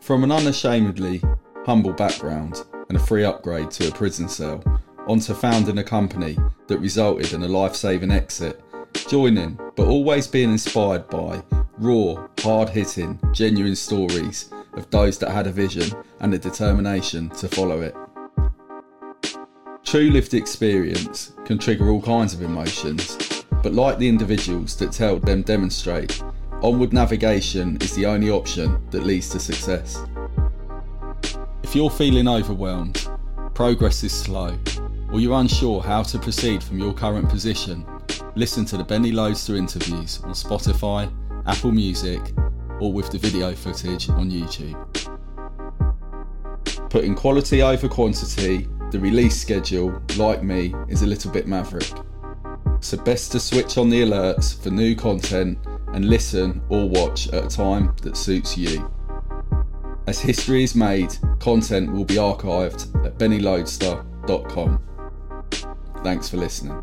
From an unashamedly humble background and a free upgrade to a prison cell, onto founding a company that resulted in a life saving exit, joining but always being inspired by raw, hard hitting, genuine stories of those that had a vision and a determination to follow it. True lived experience can trigger all kinds of emotions, but like the individuals that tell them demonstrate, onward navigation is the only option that leads to success. If you're feeling overwhelmed, progress is slow, or you're unsure how to proceed from your current position, listen to the Benny Lodestar interviews on Spotify, Apple Music, or with the video footage on YouTube. Putting quality over quantity, the release schedule, like me, is a little bit maverick. So, best to switch on the alerts for new content and listen or watch at a time that suits you. As history is made, content will be archived at bennylodestar.com. Thanks for listening.